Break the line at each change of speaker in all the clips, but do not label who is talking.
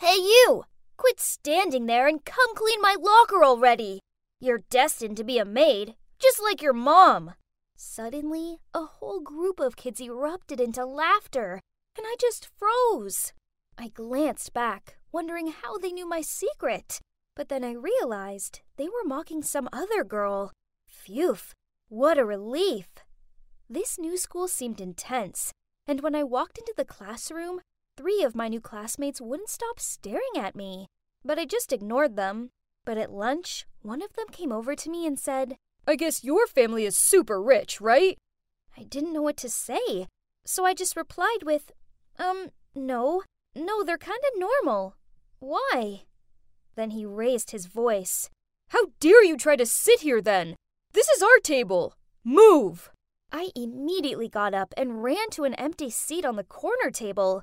Hey, you! Quit standing there and come clean my locker already! You're destined to be a maid, just like your mom! Suddenly, a whole group of kids erupted into laughter, and I just froze. I glanced back, wondering how they knew my secret, but then I realized they were mocking some other girl. Phew, what a relief! This new school seemed intense, and when I walked into the classroom, three of my new classmates wouldn't stop staring at me. But I just ignored them. But at lunch, one of them came over to me and said,
I guess your family is super rich, right?
I didn't know what to say, so I just replied with, Um, no, no, they're kind of normal. Why? Then he raised his voice.
How dare you try to sit here then? This is our table. Move!
I immediately got up and ran to an empty seat on the corner table.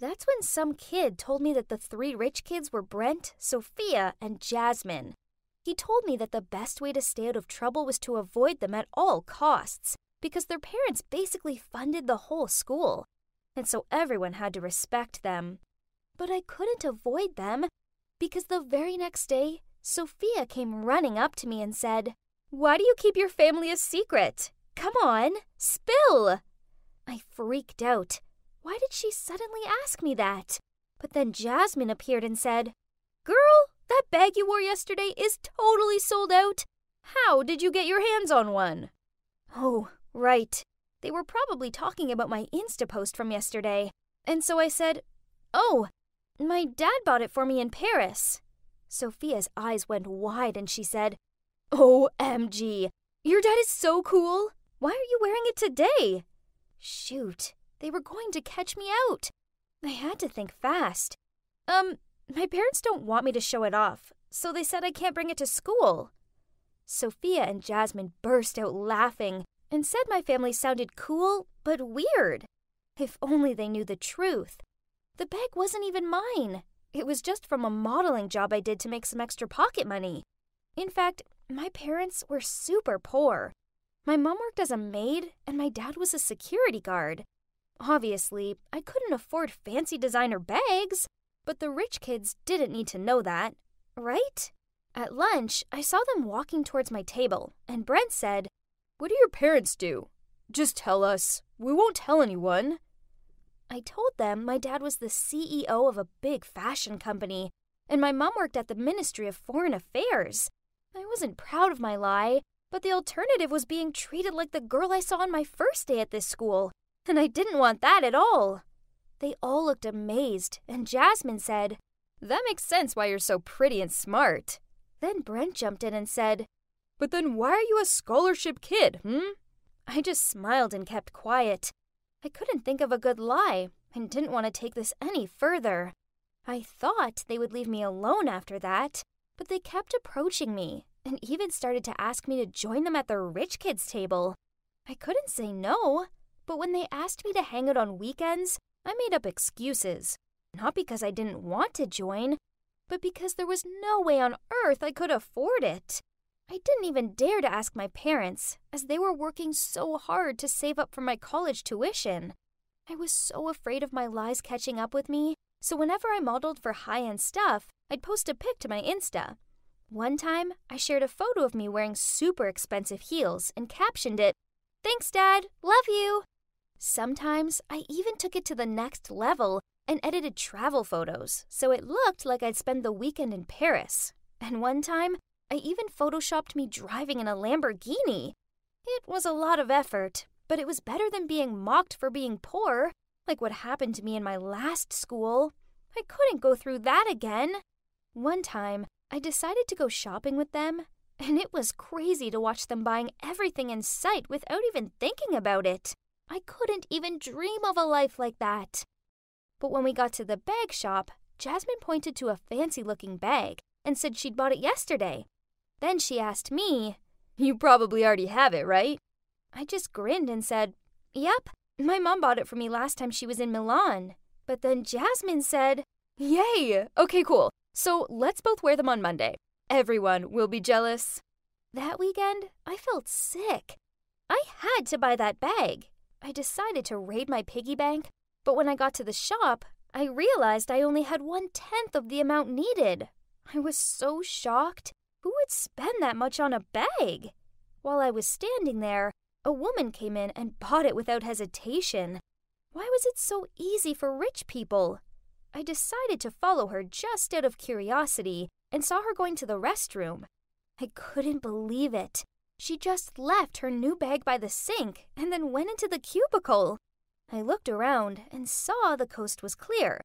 That's when some kid told me that the three rich kids were Brent, Sophia, and Jasmine. He told me that the best way to stay out of trouble was to avoid them at all costs, because their parents basically funded the whole school, and so everyone had to respect them. But I couldn't avoid them, because the very next day, Sophia came running up to me and said, Why do you keep your family a secret? Come on, spill! I freaked out why did she suddenly ask me that? But then Jasmine appeared and said, Girl, that bag you wore yesterday is totally sold out. How did you get your hands on one? Oh, right. They were probably talking about my Insta post from yesterday. And so I said, Oh, my dad bought it for me in Paris. Sophia's eyes went wide and she said, OMG, your dad is so cool. Why are you wearing it today? Shoot, they were going to catch me out. I had to think fast. Um, my parents don't want me to show it off, so they said I can't bring it to school. Sophia and Jasmine burst out laughing and said my family sounded cool but weird. If only they knew the truth. The bag wasn't even mine. It was just from a modeling job I did to make some extra pocket money. In fact, my parents were super poor. My mom worked as a maid, and my dad was a security guard. Obviously, I couldn't afford fancy designer bags, but the rich kids didn't need to know that, right? At lunch, I saw them walking towards my table, and Brent said,
What do your parents do? Just tell us. We won't tell anyone.
I told them my dad was the CEO of a big fashion company, and my mom worked at the Ministry of Foreign Affairs. I wasn't proud of my lie, but the alternative was being treated like the girl I saw on my first day at this school and I didn't want that at all. They all looked amazed, and Jasmine said,
That makes sense why you're so pretty and smart.
Then Brent jumped in and said,
But then why are you a scholarship kid, hmm?
I just smiled and kept quiet. I couldn't think of a good lie and didn't want to take this any further. I thought they would leave me alone after that, but they kept approaching me and even started to ask me to join them at their rich kids' table. I couldn't say no. But when they asked me to hang out on weekends, I made up excuses. Not because I didn't want to join, but because there was no way on earth I could afford it. I didn't even dare to ask my parents, as they were working so hard to save up for my college tuition. I was so afraid of my lies catching up with me, so whenever I modeled for high end stuff, I'd post a pic to my Insta. One time, I shared a photo of me wearing super expensive heels and captioned it, Thanks, Dad, love you. Sometimes I even took it to the next level and edited travel photos so it looked like I'd spend the weekend in Paris. And one time, I even photoshopped me driving in a Lamborghini. It was a lot of effort, but it was better than being mocked for being poor, like what happened to me in my last school. I couldn't go through that again. One time, I decided to go shopping with them, and it was crazy to watch them buying everything in sight without even thinking about it. I couldn't even dream of a life like that. But when we got to the bag shop, Jasmine pointed to a fancy looking bag and said she'd bought it yesterday. Then she asked me, You probably already have it, right? I just grinned and said, Yep, my mom bought it for me last time she was in Milan. But then Jasmine said, Yay! Okay, cool. So let's both wear them on Monday. Everyone will be jealous. That weekend, I felt sick. I had to buy that bag. I decided to raid my piggy bank, but when I got to the shop, I realized I only had one tenth of the amount needed. I was so shocked. Who would spend that much on a bag? While I was standing there, a woman came in and bought it without hesitation. Why was it so easy for rich people? I decided to follow her just out of curiosity and saw her going to the restroom. I couldn't believe it. She just left her new bag by the sink and then went into the cubicle. I looked around and saw the coast was clear,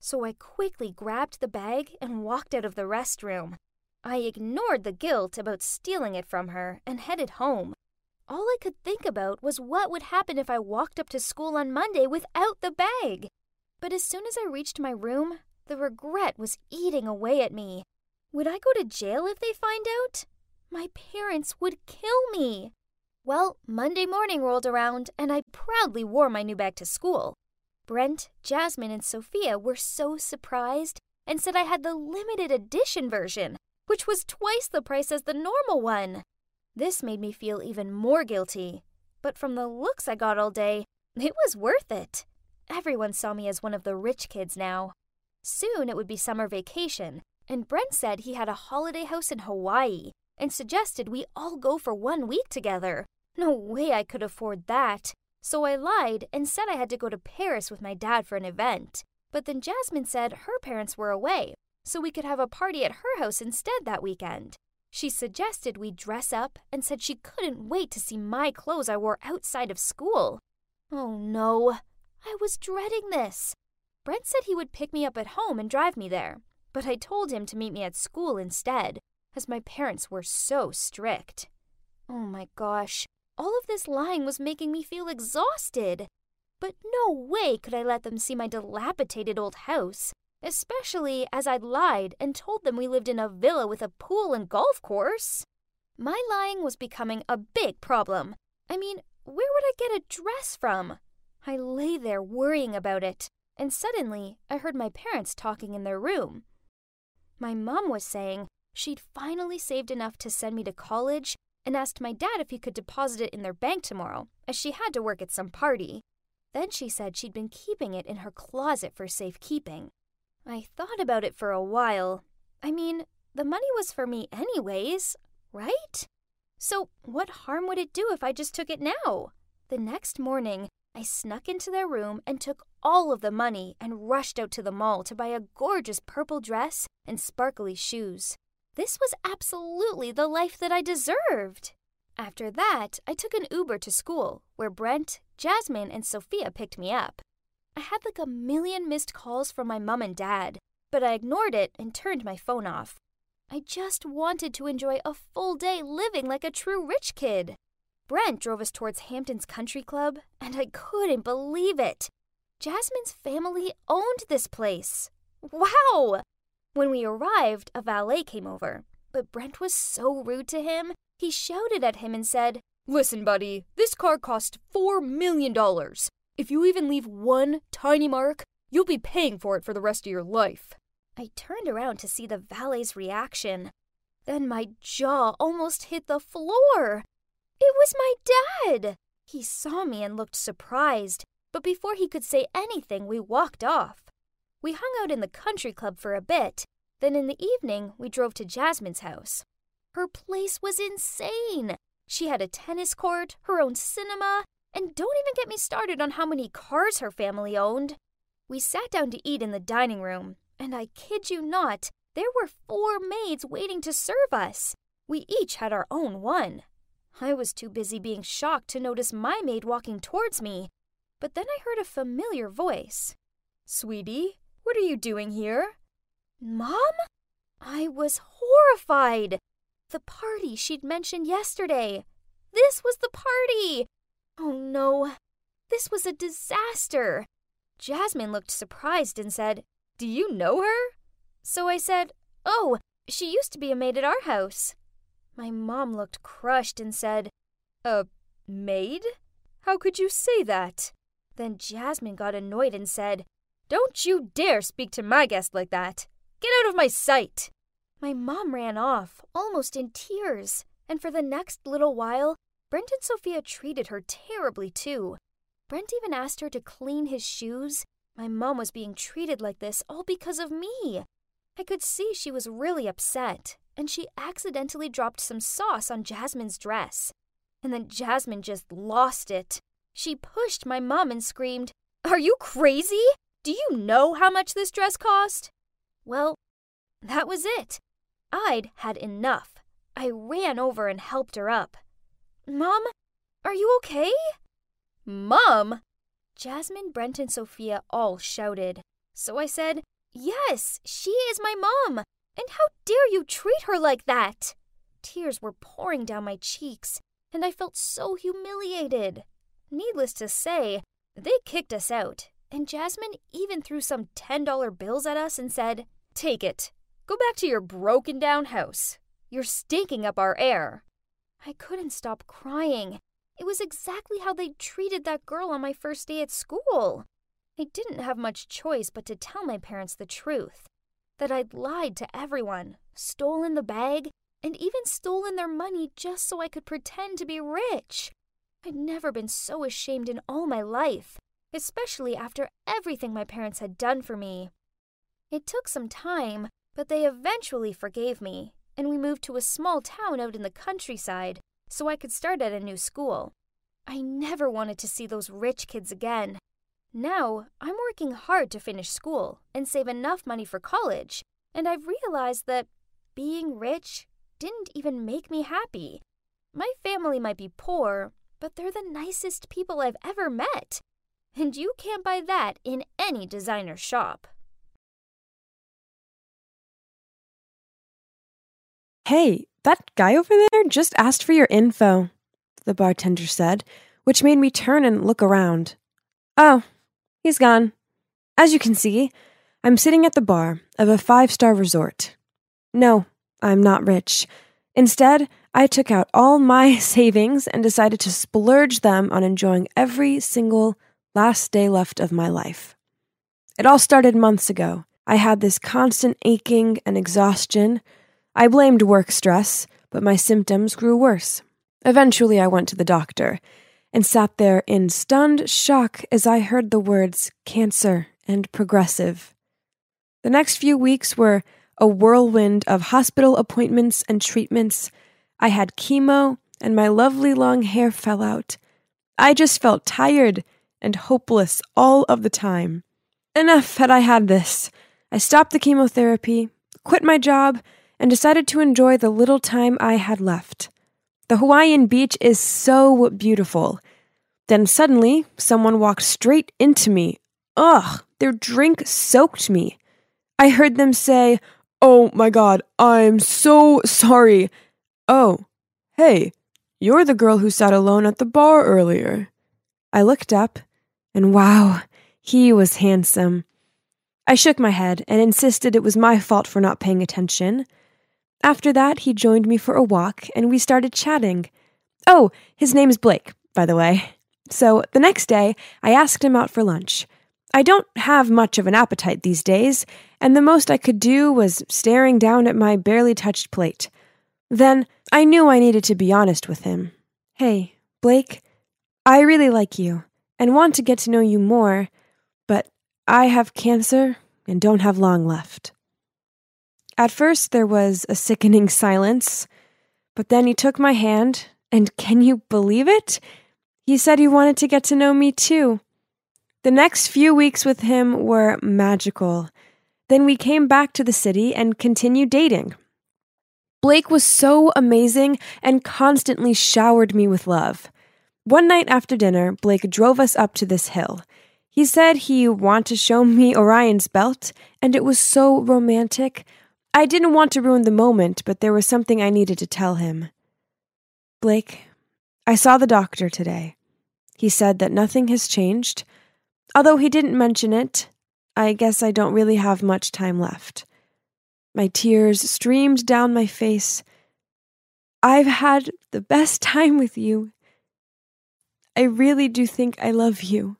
so I quickly grabbed the bag and walked out of the restroom. I ignored the guilt about stealing it from her and headed home. All I could think about was what would happen if I walked up to school on Monday without the bag. But as soon as I reached my room, the regret was eating away at me. Would I go to jail if they find out? My parents would kill me. Well, Monday morning rolled around, and I proudly wore my new bag to school. Brent, Jasmine, and Sophia were so surprised and said I had the limited edition version, which was twice the price as the normal one. This made me feel even more guilty, but from the looks I got all day, it was worth it. Everyone saw me as one of the rich kids now. Soon it would be summer vacation, and Brent said he had a holiday house in Hawaii and suggested we all go for one week together. No way I could afford that. So I lied and said I had to go to Paris with my dad for an event. But then Jasmine said her parents were away, so we could have a party at her house instead that weekend. She suggested we dress up and said she couldn't wait to see my clothes I wore outside of school. Oh no, I was dreading this. Brent said he would pick me up at home and drive me there, but I told him to meet me at school instead as my parents were so strict. Oh my gosh, all of this lying was making me feel exhausted. But no way could I let them see my dilapidated old house, especially as I'd lied and told them we lived in a villa with a pool and golf course. My lying was becoming a big problem. I mean, where would I get a dress from? I lay there worrying about it, and suddenly I heard my parents talking in their room. My mom was saying She'd finally saved enough to send me to college and asked my dad if he could deposit it in their bank tomorrow, as she had to work at some party. Then she said she'd been keeping it in her closet for safekeeping. I thought about it for a while. I mean, the money was for me anyways, right? So, what harm would it do if I just took it now? The next morning, I snuck into their room and took all of the money and rushed out to the mall to buy a gorgeous purple dress and sparkly shoes. This was absolutely the life that I deserved. After that, I took an Uber to school, where Brent, Jasmine, and Sophia picked me up. I had like a million missed calls from my mom and dad, but I ignored it and turned my phone off. I just wanted to enjoy a full day living like a true rich kid. Brent drove us towards Hampton's Country Club, and I couldn't believe it. Jasmine's family owned this place. Wow! When we arrived, a valet came over, but Brent was so rude to him, he shouted at him and said,
Listen, buddy, this car cost $4 million. If you even leave one tiny mark, you'll be paying for it for the rest of your life.
I turned around to see the valet's reaction. Then my jaw almost hit the floor. It was my dad! He saw me and looked surprised, but before he could say anything, we walked off. We hung out in the country club for a bit. Then in the evening, we drove to Jasmine's house. Her place was insane. She had a tennis court, her own cinema, and don't even get me started on how many cars her family owned. We sat down to eat in the dining room, and I kid you not, there were four maids waiting to serve us. We each had our own one. I was too busy being shocked to notice my maid walking towards me. But then I heard a familiar voice.
Sweetie, what are you doing here?
Mom? I was horrified. The party she'd mentioned yesterday. This was the party. Oh no, this was a disaster. Jasmine looked surprised and said,
Do you know her?
So I said, Oh, she used to be a maid at our house. My mom looked crushed and said,
A maid? How could you say that?
Then Jasmine got annoyed and said,
Don't you dare speak to my guest like that. Get out of my sight.
My mom ran off, almost in tears, and for the next little while, Brent and Sophia treated her terribly too. Brent even asked her to clean his shoes. My mom was being treated like this all because of me. I could see she was really upset, and she accidentally dropped some sauce on Jasmine's dress. And then Jasmine just lost it. She pushed my mom and screamed, Are you crazy? Do you know how much this dress cost? Well, that was it. I'd had enough. I ran over and helped her up. Mom, are you okay?
Mom?
Jasmine, Brent, and Sophia all shouted. So I said, Yes, she is my mom. And how dare you treat her like that? Tears were pouring down my cheeks, and I felt so humiliated. Needless to say, they kicked us out, and Jasmine even threw some $10 bills at us and said,
Take it. Go back to your broken down house. You're stinking up our air.
I couldn't stop crying. It was exactly how they treated that girl on my first day at school. I didn't have much choice but to tell my parents the truth that I'd lied to everyone, stolen the bag, and even stolen their money just so I could pretend to be rich. I'd never been so ashamed in all my life, especially after everything my parents had done for me. It took some time, but they eventually forgave me, and we moved to a small town out in the countryside so I could start at a new school. I never wanted to see those rich kids again. Now, I'm working hard to finish school and save enough money for college, and I've realized that being rich didn't even make me happy. My family might be poor, but they're the nicest people I've ever met. And you can't buy that in any designer shop.
Hey, that guy over there just asked for your info, the bartender said, which made me turn and look around. Oh, He's gone. As you can see, I'm sitting at the bar of a five star resort. No, I'm not rich. Instead, I took out all my savings and decided to splurge them on enjoying every single last day left of my life. It all started months ago. I had this constant aching and exhaustion. I blamed work stress, but my symptoms grew worse. Eventually, I went to the doctor and sat there in stunned shock as I heard the words cancer and progressive. The next few weeks were a whirlwind of hospital appointments and treatments. I had chemo, and my lovely long hair fell out. I just felt tired and hopeless all of the time. Enough had I had this. I stopped the chemotherapy, quit my job, and decided to enjoy the little time I had left. The Hawaiian beach is so beautiful. Then suddenly, someone walked straight into me. Ugh, their drink soaked me. I heard them say, Oh my god, I'm so sorry. Oh, hey, you're the girl who sat alone at the bar earlier. I looked up, and wow, he was handsome. I shook my head and insisted it was my fault for not paying attention. After that, he joined me for a walk and we started chatting. Oh, his name's Blake, by the way. So the next day, I asked him out for lunch. I don't have much of an appetite these days, and the most I could do was staring down at my barely touched plate. Then I knew I needed to be honest with him. Hey, Blake, I really like you and want to get to know you more, but I have cancer and don't have long left. At first, there was a sickening silence, but then he took my hand, and can you believe it? He said he wanted to get to know me too. The next few weeks with him were magical. Then we came back to the city and continued dating. Blake was so amazing and constantly showered me with love. One night after dinner, Blake drove us up to this hill. He said he wanted to show me Orion's belt, and it was so romantic. I didn't want to ruin the moment, but there was something I needed to tell him. Blake, I saw the doctor today. He said that nothing has changed. Although he didn't mention it, I guess I don't really have much time left. My tears streamed down my face. I've had the best time with you. I really do think I love you.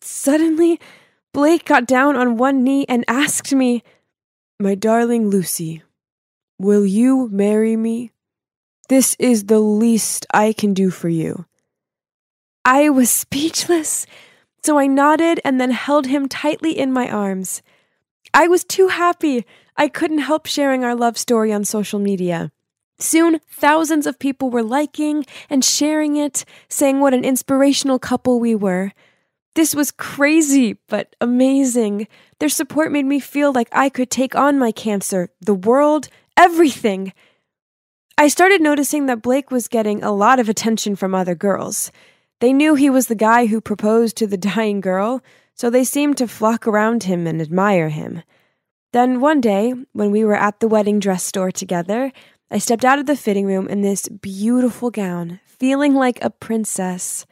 Suddenly, Blake got down on one knee and asked me, My darling Lucy, will you marry me? This is the least I can do for you. I was speechless, so I nodded and then held him tightly in my arms. I was too happy. I couldn't help sharing our love story on social media. Soon, thousands of people were liking and sharing it, saying what an inspirational couple we were. This was crazy, but amazing. Their support made me feel like I could take on my cancer, the world, everything. I started noticing that Blake was getting a lot of attention from other girls. They knew he was the guy who proposed to the dying girl, so they seemed to flock around him and admire him. Then one day, when we were at the wedding dress store together, I stepped out of the fitting room in this beautiful gown, feeling like a princess.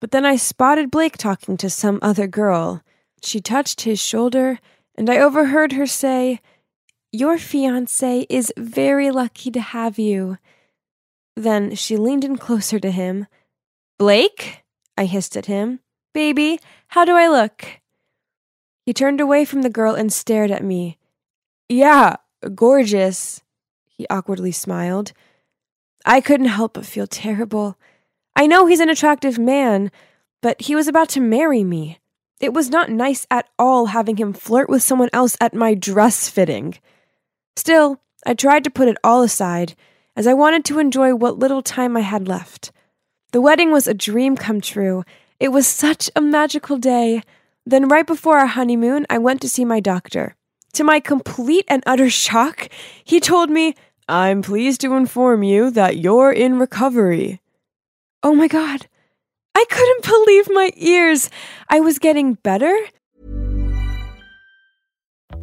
But then I spotted Blake talking to some other girl. She touched his shoulder, and I overheard her say, your fiance is very lucky to have you. Then she leaned in closer to him. Blake? I hissed at him. Baby, how do I look? He turned away from the girl and stared at me. Yeah, gorgeous. He awkwardly smiled. I couldn't help but feel terrible. I know he's an attractive man, but he was about to marry me. It was not nice at all having him flirt with someone else at my dress fitting. Still, I tried to put it all aside, as I wanted to enjoy what little time I had left. The wedding was a dream come true. It was such a magical day. Then, right before our honeymoon, I went to see my doctor. To my complete and utter shock, he told me, I'm pleased to inform you that you're in recovery. Oh my God. I couldn't believe my ears. I was getting better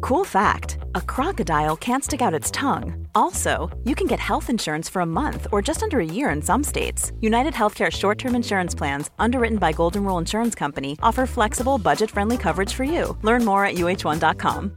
Cool fact a crocodile can't stick out its tongue. Also, you can get health insurance for a month or just under a year in some states. United Healthcare short term insurance plans, underwritten by Golden Rule Insurance Company, offer flexible, budget friendly coverage for you. Learn more at uh1.com.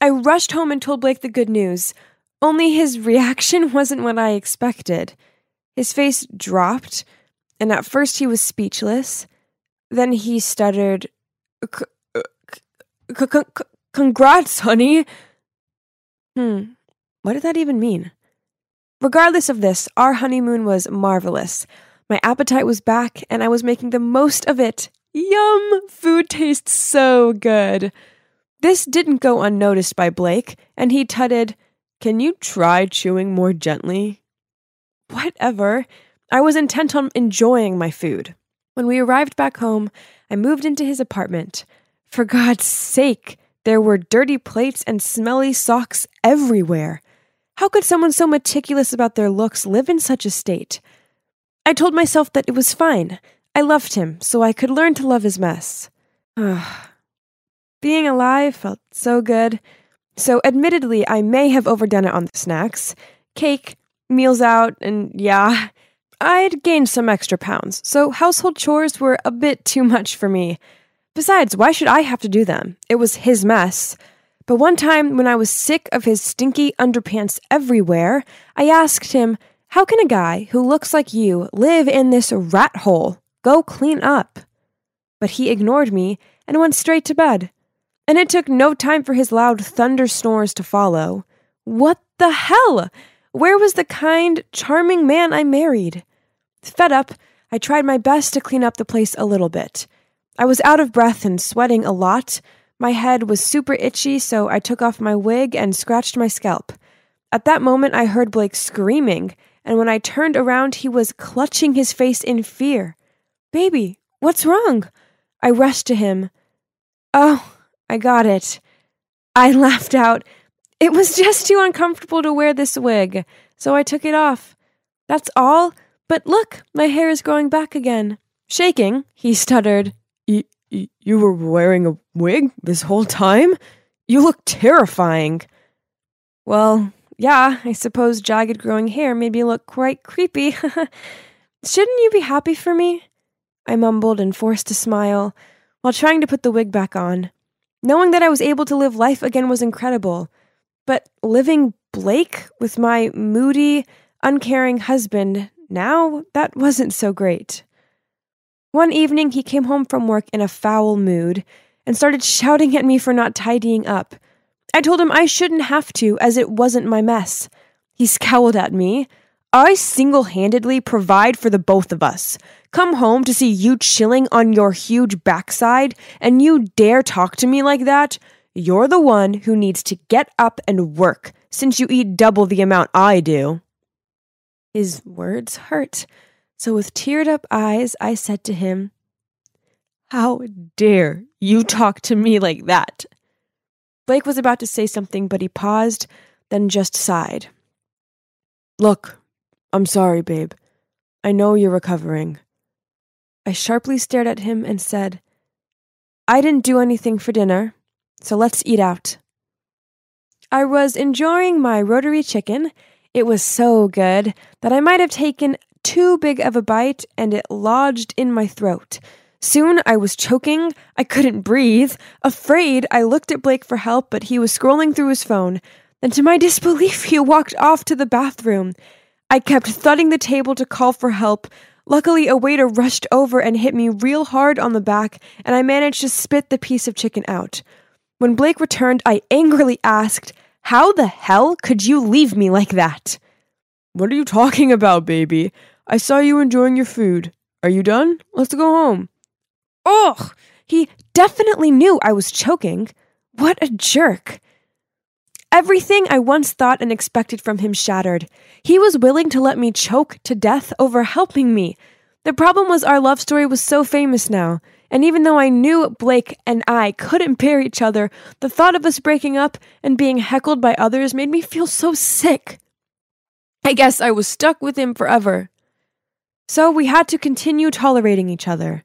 I rushed home and told Blake the good news, only his reaction wasn't what I expected. His face dropped, and at first he was speechless. Then he stuttered, Congrats, honey! Hmm, what did that even mean? Regardless of this, our honeymoon was marvelous. My appetite was back, and I was making the most of it. Yum! Food tastes so good. This didn't go unnoticed by Blake, and he tutted, Can you try chewing more gently? Whatever. I was intent on enjoying my food. When we arrived back home, I moved into his apartment. For God's sake, there were dirty plates and smelly socks everywhere. How could someone so meticulous about their looks live in such a state? I told myself that it was fine. I loved him so I could learn to love his mess. Ah. Being alive felt so good. So, admittedly, I may have overdone it on the snacks cake, meals out, and yeah, I'd gained some extra pounds, so household chores were a bit too much for me. Besides, why should I have to do them? It was his mess. But one time, when I was sick of his stinky underpants everywhere, I asked him, How can a guy who looks like you live in this rat hole? Go clean up. But he ignored me and went straight to bed. And it took no time for his loud thunder snores to follow. What the hell? Where was the kind, charming man I married? Fed up, I tried my best to clean up the place a little bit. I was out of breath and sweating a lot. My head was super itchy, so I took off my wig and scratched my scalp. At that moment, I heard Blake screaming, and when I turned around, he was clutching his face in fear. Baby, what's wrong? I rushed to him. Oh, I got it. I laughed out. It was just too uncomfortable to wear this wig, so I took it off. That's all, but look, my hair is growing back again. Shaking, he stuttered. You were wearing a wig this whole time? You look terrifying. Well, yeah, I suppose jagged growing hair made me look quite creepy. Shouldn't you be happy for me? I mumbled and forced a smile while trying to put the wig back on. Knowing that I was able to live life again was incredible, but living Blake with my moody, uncaring husband now, that wasn't so great. One evening, he came home from work in a foul mood and started shouting at me for not tidying up. I told him I shouldn't have to, as it wasn't my mess. He scowled at me. I single handedly provide for the both of us. Come home to see you chilling on your huge backside, and you dare talk to me like that? You're the one who needs to get up and work, since you eat double the amount I do. His words hurt. So, with teared up eyes, I said to him, How dare you talk to me like that? Blake was about to say something, but he paused, then just sighed. Look, I'm sorry, babe. I know you're recovering. I sharply stared at him and said, I didn't do anything for dinner, so let's eat out. I was enjoying my rotary chicken. It was so good that I might have taken too big of a bite and it lodged in my throat. Soon I was choking, I couldn't breathe. Afraid, I looked at Blake for help, but he was scrolling through his phone. Then, to my disbelief, he walked off to the bathroom. I kept thudding the table to call for help. Luckily, a waiter rushed over and hit me real hard on the back, and I managed to spit the piece of chicken out. When Blake returned, I angrily asked, How the hell could you leave me like that? What are you talking about, baby? I saw you enjoying your food. Are you done? Let's go home. Ugh! He definitely knew I was choking. What a jerk. Everything I once thought and expected from him shattered. He was willing to let me choke to death over helping me. The problem was our love story was so famous now, and even though I knew Blake and I couldn't bear each other, the thought of us breaking up and being heckled by others made me feel so sick. I guess I was stuck with him forever. So we had to continue tolerating each other.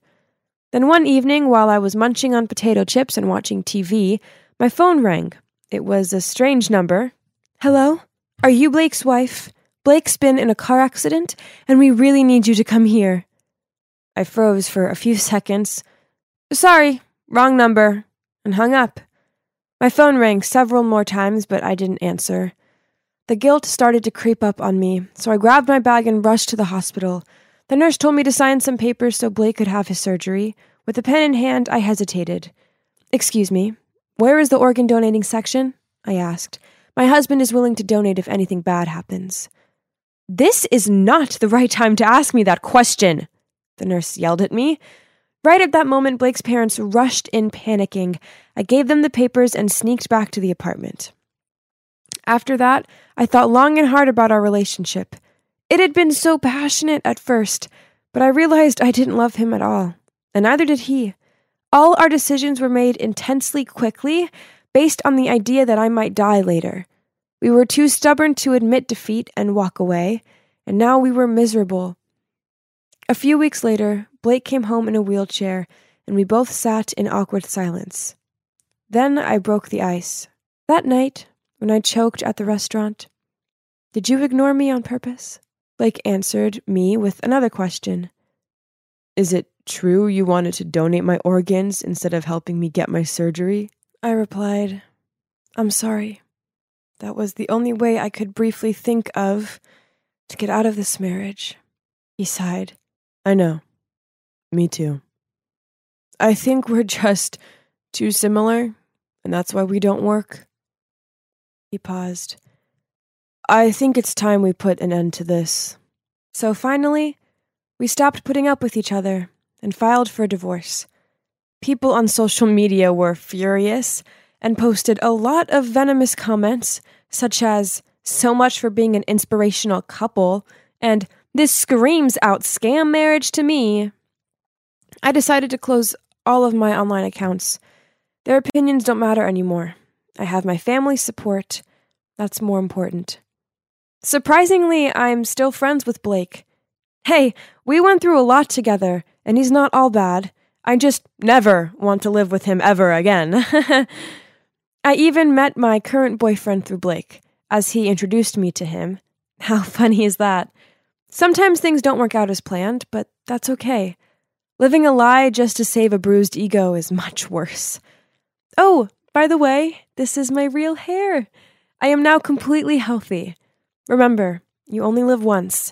Then one evening, while I was munching on potato chips and watching TV, my phone rang. It was a strange number. Hello? Are you Blake's wife? Blake's been in a car accident, and we really need you to come here. I froze for a few seconds. Sorry, wrong number, and hung up. My phone rang several more times, but I didn't answer. The guilt started to creep up on me, so I grabbed my bag and rushed to the hospital. The nurse told me to sign some papers so Blake could have his surgery. With a pen in hand, I hesitated. Excuse me, where is the organ donating section? I asked. My husband is willing to donate if anything bad happens. This is not the right time to ask me that question, the nurse yelled at me. Right at that moment, Blake's parents rushed in panicking. I gave them the papers and sneaked back to the apartment. After that, I thought long and hard about our relationship. It had been so passionate at first, but I realized I didn't love him at all, and neither did he. All our decisions were made intensely quickly, based on the idea that I might die later. We were too stubborn to admit defeat and walk away, and now we were miserable. A few weeks later, Blake came home in a wheelchair, and we both sat in awkward silence. Then I broke the ice. That night, when I choked at the restaurant, did you ignore me on purpose? Blake answered me with another question. Is it true you wanted to donate my organs instead of helping me get my surgery? I replied, I'm sorry. That was the only way I could briefly think of to get out of this marriage. He sighed. I know. Me too. I think we're just too similar, and that's why we don't work. He paused. I think it's time we put an end to this. So finally, we stopped putting up with each other and filed for divorce. People on social media were furious and posted a lot of venomous comments, such as, so much for being an inspirational couple, and this screams out scam marriage to me. I decided to close all of my online accounts. Their opinions don't matter anymore. I have my family's support. That's more important. Surprisingly, I'm still friends with Blake. Hey, we went through a lot together, and he's not all bad. I just never want to live with him ever again. I even met my current boyfriend through Blake, as he introduced me to him. How funny is that? Sometimes things don't work out as planned, but that's okay. Living a lie just to save a bruised ego is much worse. Oh, by the way, this is my real hair. I am now completely healthy. Remember, you only live once.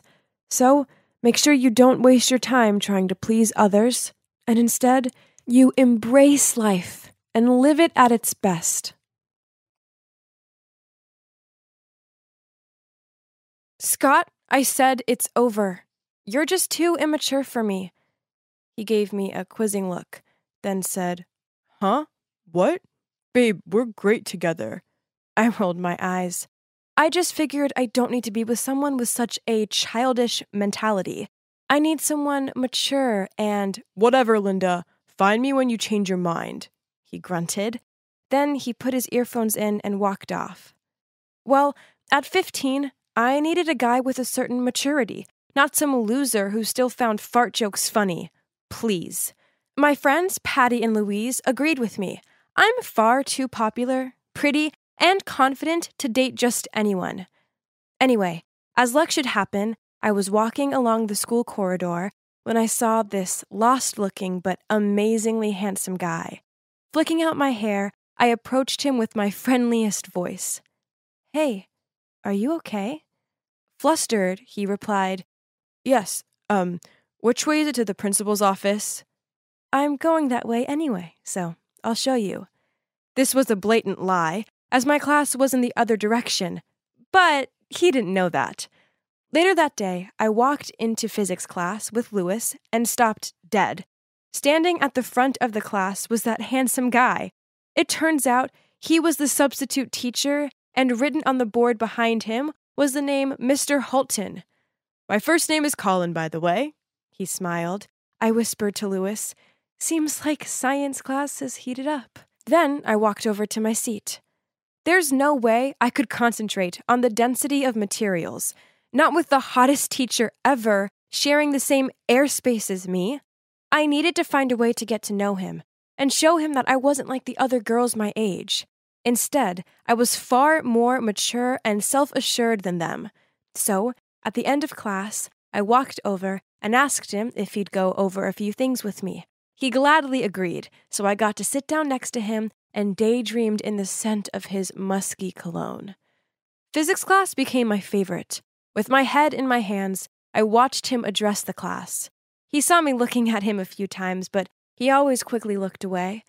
So, make sure you don't waste your time trying to please others, and instead, you embrace life and live it at its best. Scott, I said it's over. You're just too immature for me. He gave me a quizzing look, then said,
Huh? What? Babe, we're great together.
I rolled my eyes. I just figured I don't need to be with someone with such a childish mentality. I need someone mature and.
Whatever, Linda. Find me when you change your mind,
he grunted. Then he put his earphones in and walked off. Well, at 15, I needed a guy with a certain maturity, not some loser who still found fart jokes funny. Please. My friends, Patty and Louise, agreed with me. I'm far too popular, pretty, and confident to date just anyone. Anyway, as luck should happen, I was walking along the school corridor when I saw this lost looking but amazingly handsome guy. Flicking out my hair, I approached him with my friendliest voice. Hey, are you okay? Flustered, he replied,
Yes, um, which way is it to the principal's office?
I'm going that way anyway, so I'll show you. This was a blatant lie, as my class was in the other direction, but he didn't know that. Later that day, I walked into physics class with Louise and stopped dead. Standing at the front of the class was that handsome guy. It turns out he was the substitute teacher and written on the board behind him was the name Mr. Hulton.
My first name is Colin, by the way.
He smiled. I whispered to Louise, Seems like science class has heated up. Then I walked over to my seat. There's no way I could concentrate on the density of materials, not with the hottest teacher ever sharing the same airspace as me. I needed to find a way to get to know him and show him that I wasn't like the other girls my age. Instead, I was far more mature and self assured than them. So, at the end of class, I walked over and asked him if he'd go over a few things with me. He gladly agreed, so I got to sit down next to him and daydreamed in the scent of his musky cologne. Physics class became my favorite. With my head in my hands, I watched him address the class. He saw me looking at him a few times, but he always quickly looked away.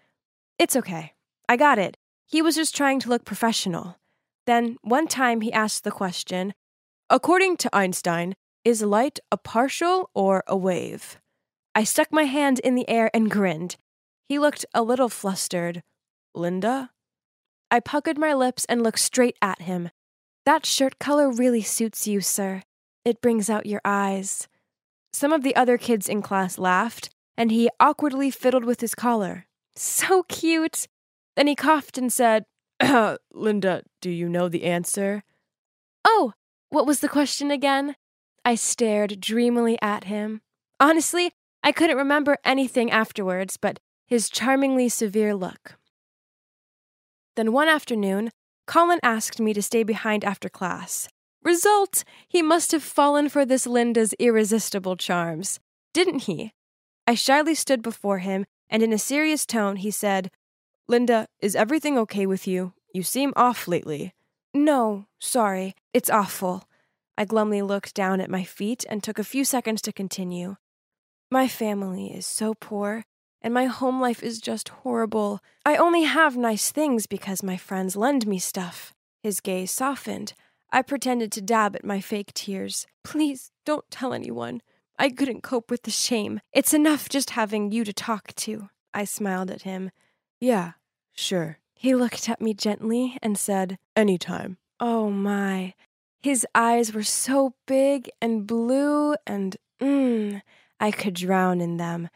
It's okay. I got it. He was just trying to look professional. Then, one time, he asked the question According to Einstein, is light a partial or a wave? I stuck my hand in the air and grinned. He looked a little flustered. Linda? I puckered my lips and looked straight at him. That shirt color really suits you, sir. It brings out your eyes. Some of the other kids in class laughed, and he awkwardly fiddled with his collar. So cute! Then he coughed and said,
Linda, do you know the answer?
Oh, what was the question again? I stared dreamily at him. Honestly, I couldn't remember anything afterwards but his charmingly severe look. Then one afternoon, Colin asked me to stay behind after class. Result, he must have fallen for this Linda's irresistible charms. Didn't he? I shyly stood before him, and in a serious tone he said, Linda, is everything okay with you? You seem off lately. No, sorry, it's awful. I glumly looked down at my feet and took a few seconds to continue. My family is so poor, and my home life is just horrible. I only have nice things because my friends lend me stuff. His gaze softened. I pretended to dab at my fake tears. Please don't tell anyone. I couldn't cope with the shame. It's enough just having you to talk to. I smiled at him.
Yeah, sure.
He looked at me gently and said,
Anytime.
Oh my. His eyes were so big and blue and mmm, I could drown in them.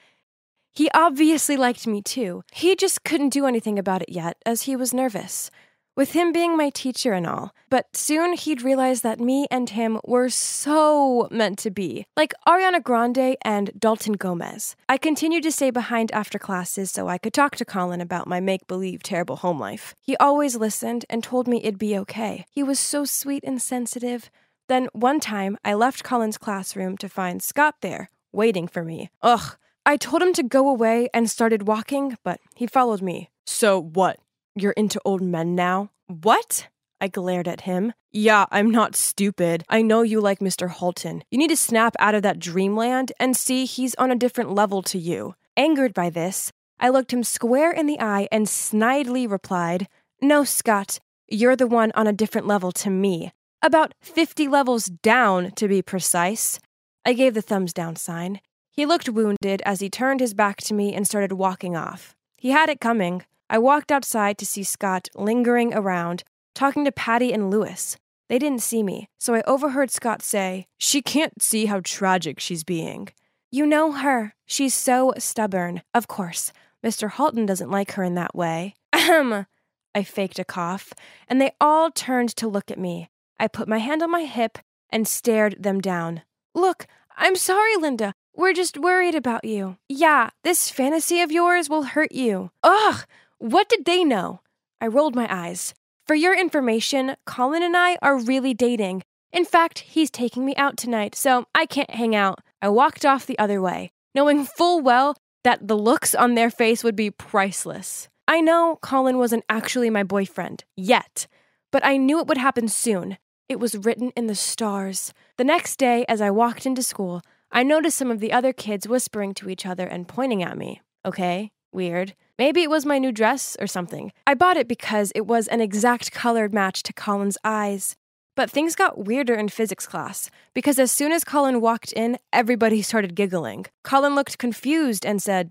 He obviously liked me too. He just couldn't do anything about it yet, as he was nervous. With him being my teacher and all. But soon he'd realize that me and him were so meant to be, like Ariana Grande and Dalton Gomez. I continued to stay behind after classes so I could talk to Colin about my make believe terrible home life. He always listened and told me it'd be okay. He was so sweet and sensitive. Then one time, I left Colin's classroom to find Scott there, waiting for me. Ugh, I told him to go away and started walking, but he followed me.
So what? You're into old men now?
What? I glared at him.
Yeah, I'm not stupid. I know you like Mr. Halton. You need to snap out of that dreamland and see he's on a different level to you.
Angered by this, I looked him square in the eye and snidely replied, No, Scott, you're the one on a different level to me. About 50 levels down, to be precise. I gave the thumbs down sign. He looked wounded as he turned his back to me and started walking off. He had it coming. I walked outside to see Scott lingering around, talking to Patty and Louise. They didn't see me, so I overheard Scott say,
She can't see how tragic she's being.
You know her. She's so stubborn. Of course, Mr. Halton doesn't like her in that way. Ahem. I faked a cough, and they all turned to look at me. I put my hand on my hip and stared them down. Look, I'm sorry, Linda. We're just worried about you. Yeah, this fantasy of yours will hurt you. Ugh, what did they know? I rolled my eyes. For your information, Colin and I are really dating. In fact, he's taking me out tonight, so I can't hang out. I walked off the other way, knowing full well that the looks on their face would be priceless. I know Colin wasn't actually my boyfriend, yet, but I knew it would happen soon. It was written in the stars. The next day, as I walked into school, I noticed some of the other kids whispering to each other and pointing at me. Okay, weird. Maybe it was my new dress or something. I bought it because it was an exact colored match to Colin's eyes. But things got weirder in physics class because as soon as Colin walked in, everybody started giggling. Colin looked confused and said,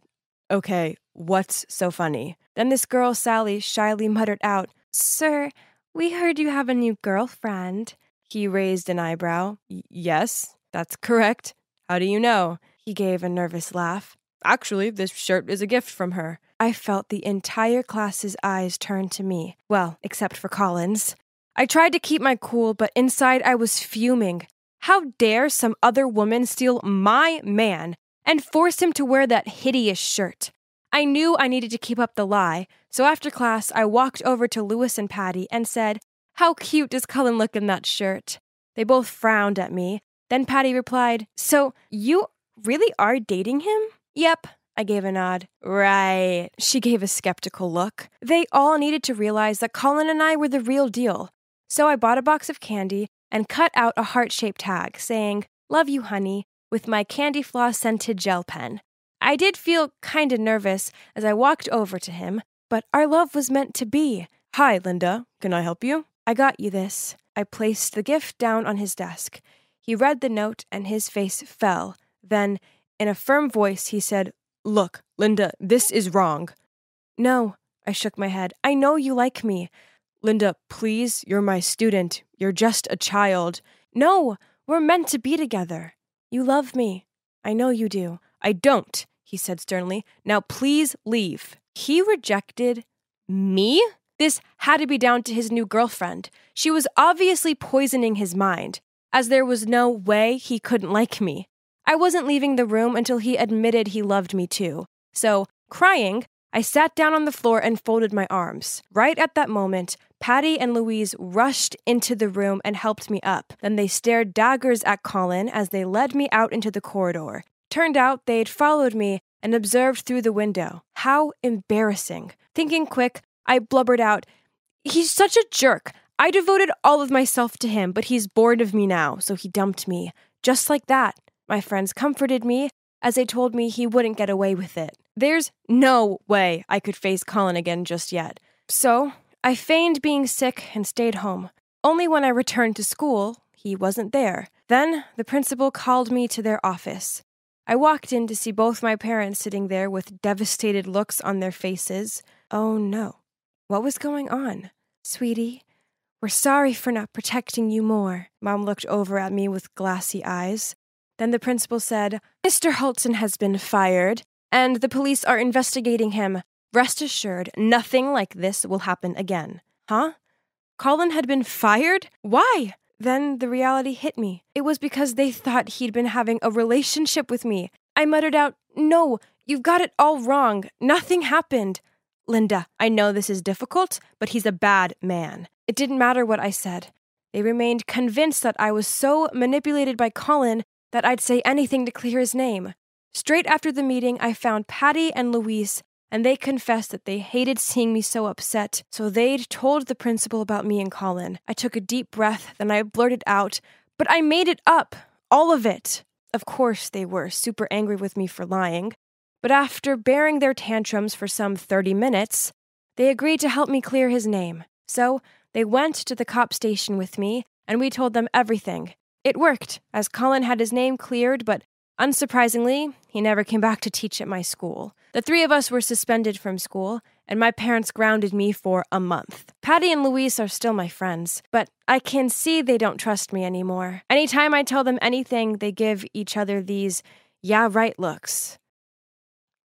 Okay, what's so funny?
Then this girl, Sally, shyly muttered out, Sir, we heard you have a new girlfriend.
He raised an eyebrow. Yes, that's correct. How do you know?
He gave a nervous laugh.
Actually, this shirt is a gift from her.
I felt the entire class's eyes turn to me. Well, except for Colin's. I tried to keep my cool, but inside I was fuming. How dare some other woman steal my man and force him to wear that hideous shirt? I knew I needed to keep up the lie, so after class I walked over to Louise and Patty and said, How cute does Colin look in that shirt? They both frowned at me, then Patty replied, So you really are dating him? Yep. I gave a nod. Right. She gave a skeptical look. They all needed to realize that Colin and I were the real deal. So I bought a box of candy and cut out a heart shaped tag saying, Love you, honey, with my candy floss scented gel pen. I did feel kinda nervous as I walked over to him, but our love was meant to be.
Hi, Linda. Can I help you?
I got you this. I placed the gift down on his desk. He read the note and his face fell. Then, in a firm voice, he said,
Look, Linda, this is wrong.
No, I shook my head. I know you like me.
Linda, please, you're my student. You're just a child.
No, we're meant to be together. You love me. I know you do.
I don't, he said sternly. Now please leave.
He rejected me? This had to be down to his new girlfriend. She was obviously poisoning his mind as there was no way he couldn't like me. I wasn't leaving the room until he admitted he loved me too. So, crying, I sat down on the floor and folded my arms. Right at that moment, Patty and Louise rushed into the room and helped me up. Then they stared daggers at Colin as they led me out into the corridor. Turned out they'd followed me and observed through the window. How embarrassing. Thinking quick, I blubbered out, He's such a jerk. I devoted all of myself to him, but he's bored of me now, so he dumped me. Just like that. My friends comforted me as they told me he wouldn't get away with it. There's no way I could face Colin again just yet. So, I feigned being sick and stayed home. Only when I returned to school, he wasn't there. Then the principal called me to their office. I walked in to see both my parents sitting there with devastated looks on their faces. Oh no. What was going on? Sweetie, we're sorry for not protecting you more. Mom looked over at me with glassy eyes. Then the principal said, Mr. Halton has been fired, and the police are investigating him. Rest assured, nothing like this will happen again. Huh? Colin had been fired? Why? Then the reality hit me. It was because they thought he'd been having a relationship with me. I muttered out, No, you've got it all wrong. Nothing happened. Linda, I know this is difficult, but he's a bad man. It didn't matter what I said. They remained convinced that I was so manipulated by Colin that I'd say anything to clear his name. Straight after the meeting, I found Patty and Louise, and they confessed that they hated seeing me so upset, so they'd told the principal about me and Colin. I took a deep breath, then I blurted out, But I made it up! All of it! Of course, they were super angry with me for lying, but after bearing their tantrums for some 30 minutes, they agreed to help me clear his name. So they went to the cop station with me, and we told them everything. It worked, as Colin had his name cleared, but unsurprisingly, he never came back to teach at my school. The three of us were suspended from school, and my parents grounded me for a month. Patty and Louise are still my friends, but I can see they don't trust me anymore. Anytime I tell them anything, they give each other these, yeah, right looks.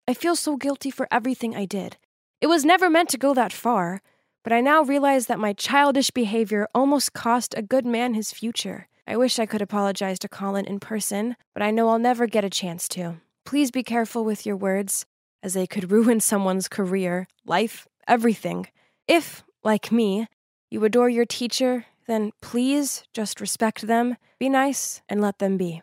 I feel so guilty for everything I did. It was never meant to go that far, but I now realize that my childish behavior almost cost a good man his future. I wish I could apologize to Colin in person, but I know I'll never get a chance to. Please be careful with your words, as they could ruin someone's career, life, everything. If, like me, you adore your teacher, then please just respect them, be nice, and let them be.